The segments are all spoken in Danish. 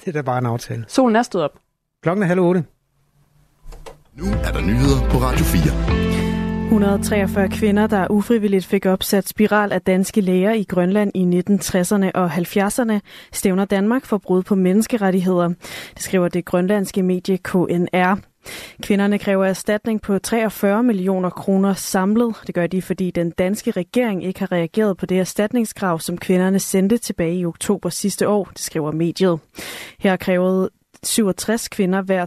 Det er da bare en aftale. Solen er stået op. Klokken er halv otte. Nu er der nyheder på Radio 4. 143 kvinder, der ufrivilligt fik opsat spiral af danske læger i Grønland i 1960'erne og 70'erne, stævner Danmark for brud på menneskerettigheder. Det skriver det grønlandske medie KNR. Kvinderne kræver erstatning på 43 millioner kroner samlet. Det gør de, fordi den danske regering ikke har reageret på det erstatningskrav, som kvinderne sendte tilbage i oktober sidste år, det skriver mediet. Her krævede 67 kvinder hver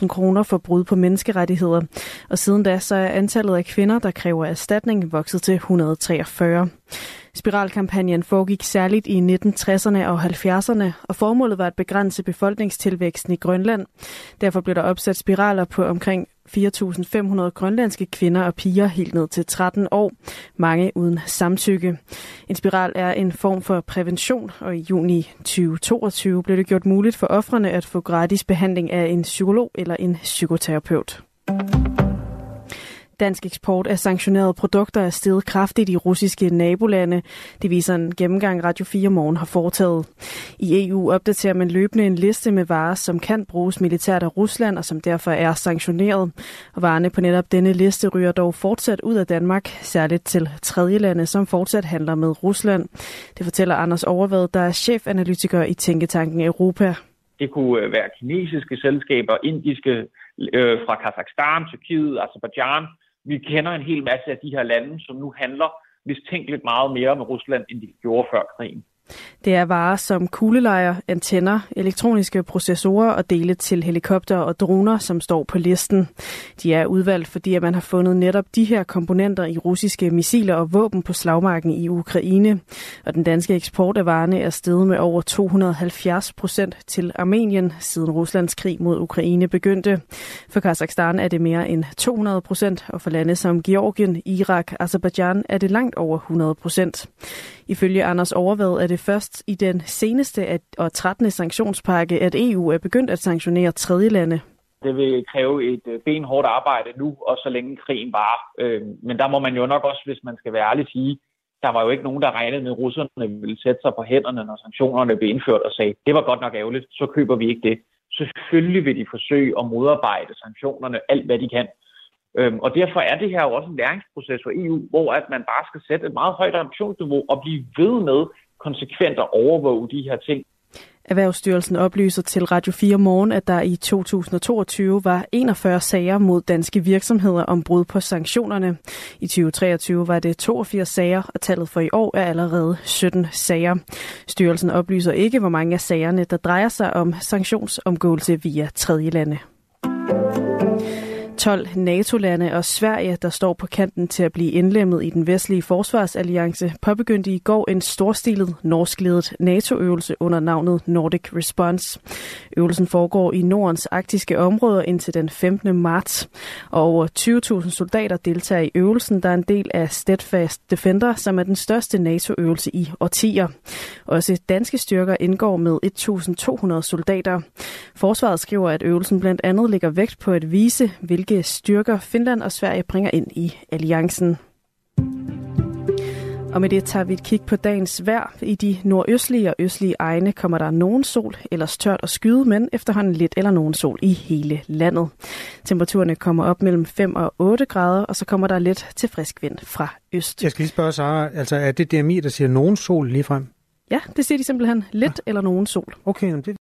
300.000 kroner for brud på menneskerettigheder. Og siden da så er antallet af kvinder, der kræver erstatning, vokset til 143. Spiralkampagnen foregik særligt i 1960'erne og 70'erne, og formålet var at begrænse befolkningstilvæksten i Grønland. Derfor blev der opsat spiraler på omkring 4.500 grønlandske kvinder og piger helt ned til 13 år, mange uden samtykke. En spiral er en form for prævention, og i juni 2022 blev det gjort muligt for offrene at få gratis behandling af en psykolog eller en psykoterapeut. Dansk eksport af sanktionerede produkter er steget kraftigt i russiske nabolande. Det viser en gennemgang Radio 4 Morgen har foretaget. I EU opdaterer man løbende en liste med varer, som kan bruges militært af Rusland og som derfor er sanktioneret. Og varerne på netop denne liste ryger dog fortsat ud af Danmark, særligt til tredjelande, som fortsat handler med Rusland. Det fortæller Anders Overvad, der er chefanalytiker i Tænketanken Europa. Det kunne øh, være kinesiske selskaber, indiske øh, fra Kazakhstan, Tyrkiet, Azerbaijan, vi kender en hel masse af de her lande, som nu handler mistænkeligt meget mere med Rusland, end de gjorde før krigen. Det er varer som kuglelejer, antenner, elektroniske processorer og dele til helikopter og droner, som står på listen. De er udvalgt, fordi at man har fundet netop de her komponenter i russiske missiler og våben på slagmarken i Ukraine. Og den danske eksport af varerne er steget med over 270 procent til Armenien, siden Ruslands krig mod Ukraine begyndte. For Kazakhstan er det mere end 200 procent, og for lande som Georgien, Irak, Azerbaijan er det langt over 100 procent. Ifølge Anders Overvad er det først i den seneste og 13. sanktionspakke, at EU er begyndt at sanktionere tredje lande. Det vil kræve et øh, benhårdt arbejde nu, og så længe krigen var. Øh, men der må man jo nok også, hvis man skal være ærlig, sige, der var jo ikke nogen, der regnede med, at russerne ville sætte sig på hænderne, når sanktionerne blev indført og sagde, det var godt nok ærgerligt, så køber vi ikke det. Selvfølgelig vil de forsøge at modarbejde sanktionerne alt, hvad de kan. Øhm, og derfor er det her jo også en læringsproces for EU, hvor at man bare skal sætte et meget højt ambitionsniveau og blive ved med konsekvent at overvåge de her ting. Erhvervsstyrelsen oplyser til Radio 4 Morgen, at der i 2022 var 41 sager mod danske virksomheder om brud på sanktionerne. I 2023 var det 82 sager, og tallet for i år er allerede 17 sager. Styrelsen oplyser ikke, hvor mange af sagerne, der drejer sig om sanktionsomgåelse via tredjelande. lande. 12 NATO-lande og Sverige, der står på kanten til at blive indlemmet i den vestlige forsvarsalliance, påbegyndte i går en storstilet norskledet NATO-øvelse under navnet Nordic Response. Øvelsen foregår i Nordens arktiske områder indtil den 15. marts, og over 20.000 soldater deltager i øvelsen, der er en del af Steadfast Defender, som er den største NATO-øvelse i årtier. Også danske styrker indgår med 1.200 soldater. Forsvaret skriver, at øvelsen blandt andet lægger vægt på at vise, hvilke styrker Finland og Sverige bringer ind i alliancen. Og med det tager vi et kig på dagens vejr. I de nordøstlige og østlige egne kommer der nogen sol, ellers tørt og skyde, men efterhånden lidt eller nogen sol i hele landet. Temperaturerne kommer op mellem 5 og 8 grader, og så kommer der lidt til frisk vind fra øst. Jeg skal lige spørge Sara, altså er det DMI, der siger nogen sol lige frem? Ja, det siger de simpelthen. Lidt ja. eller nogen sol. Okay, det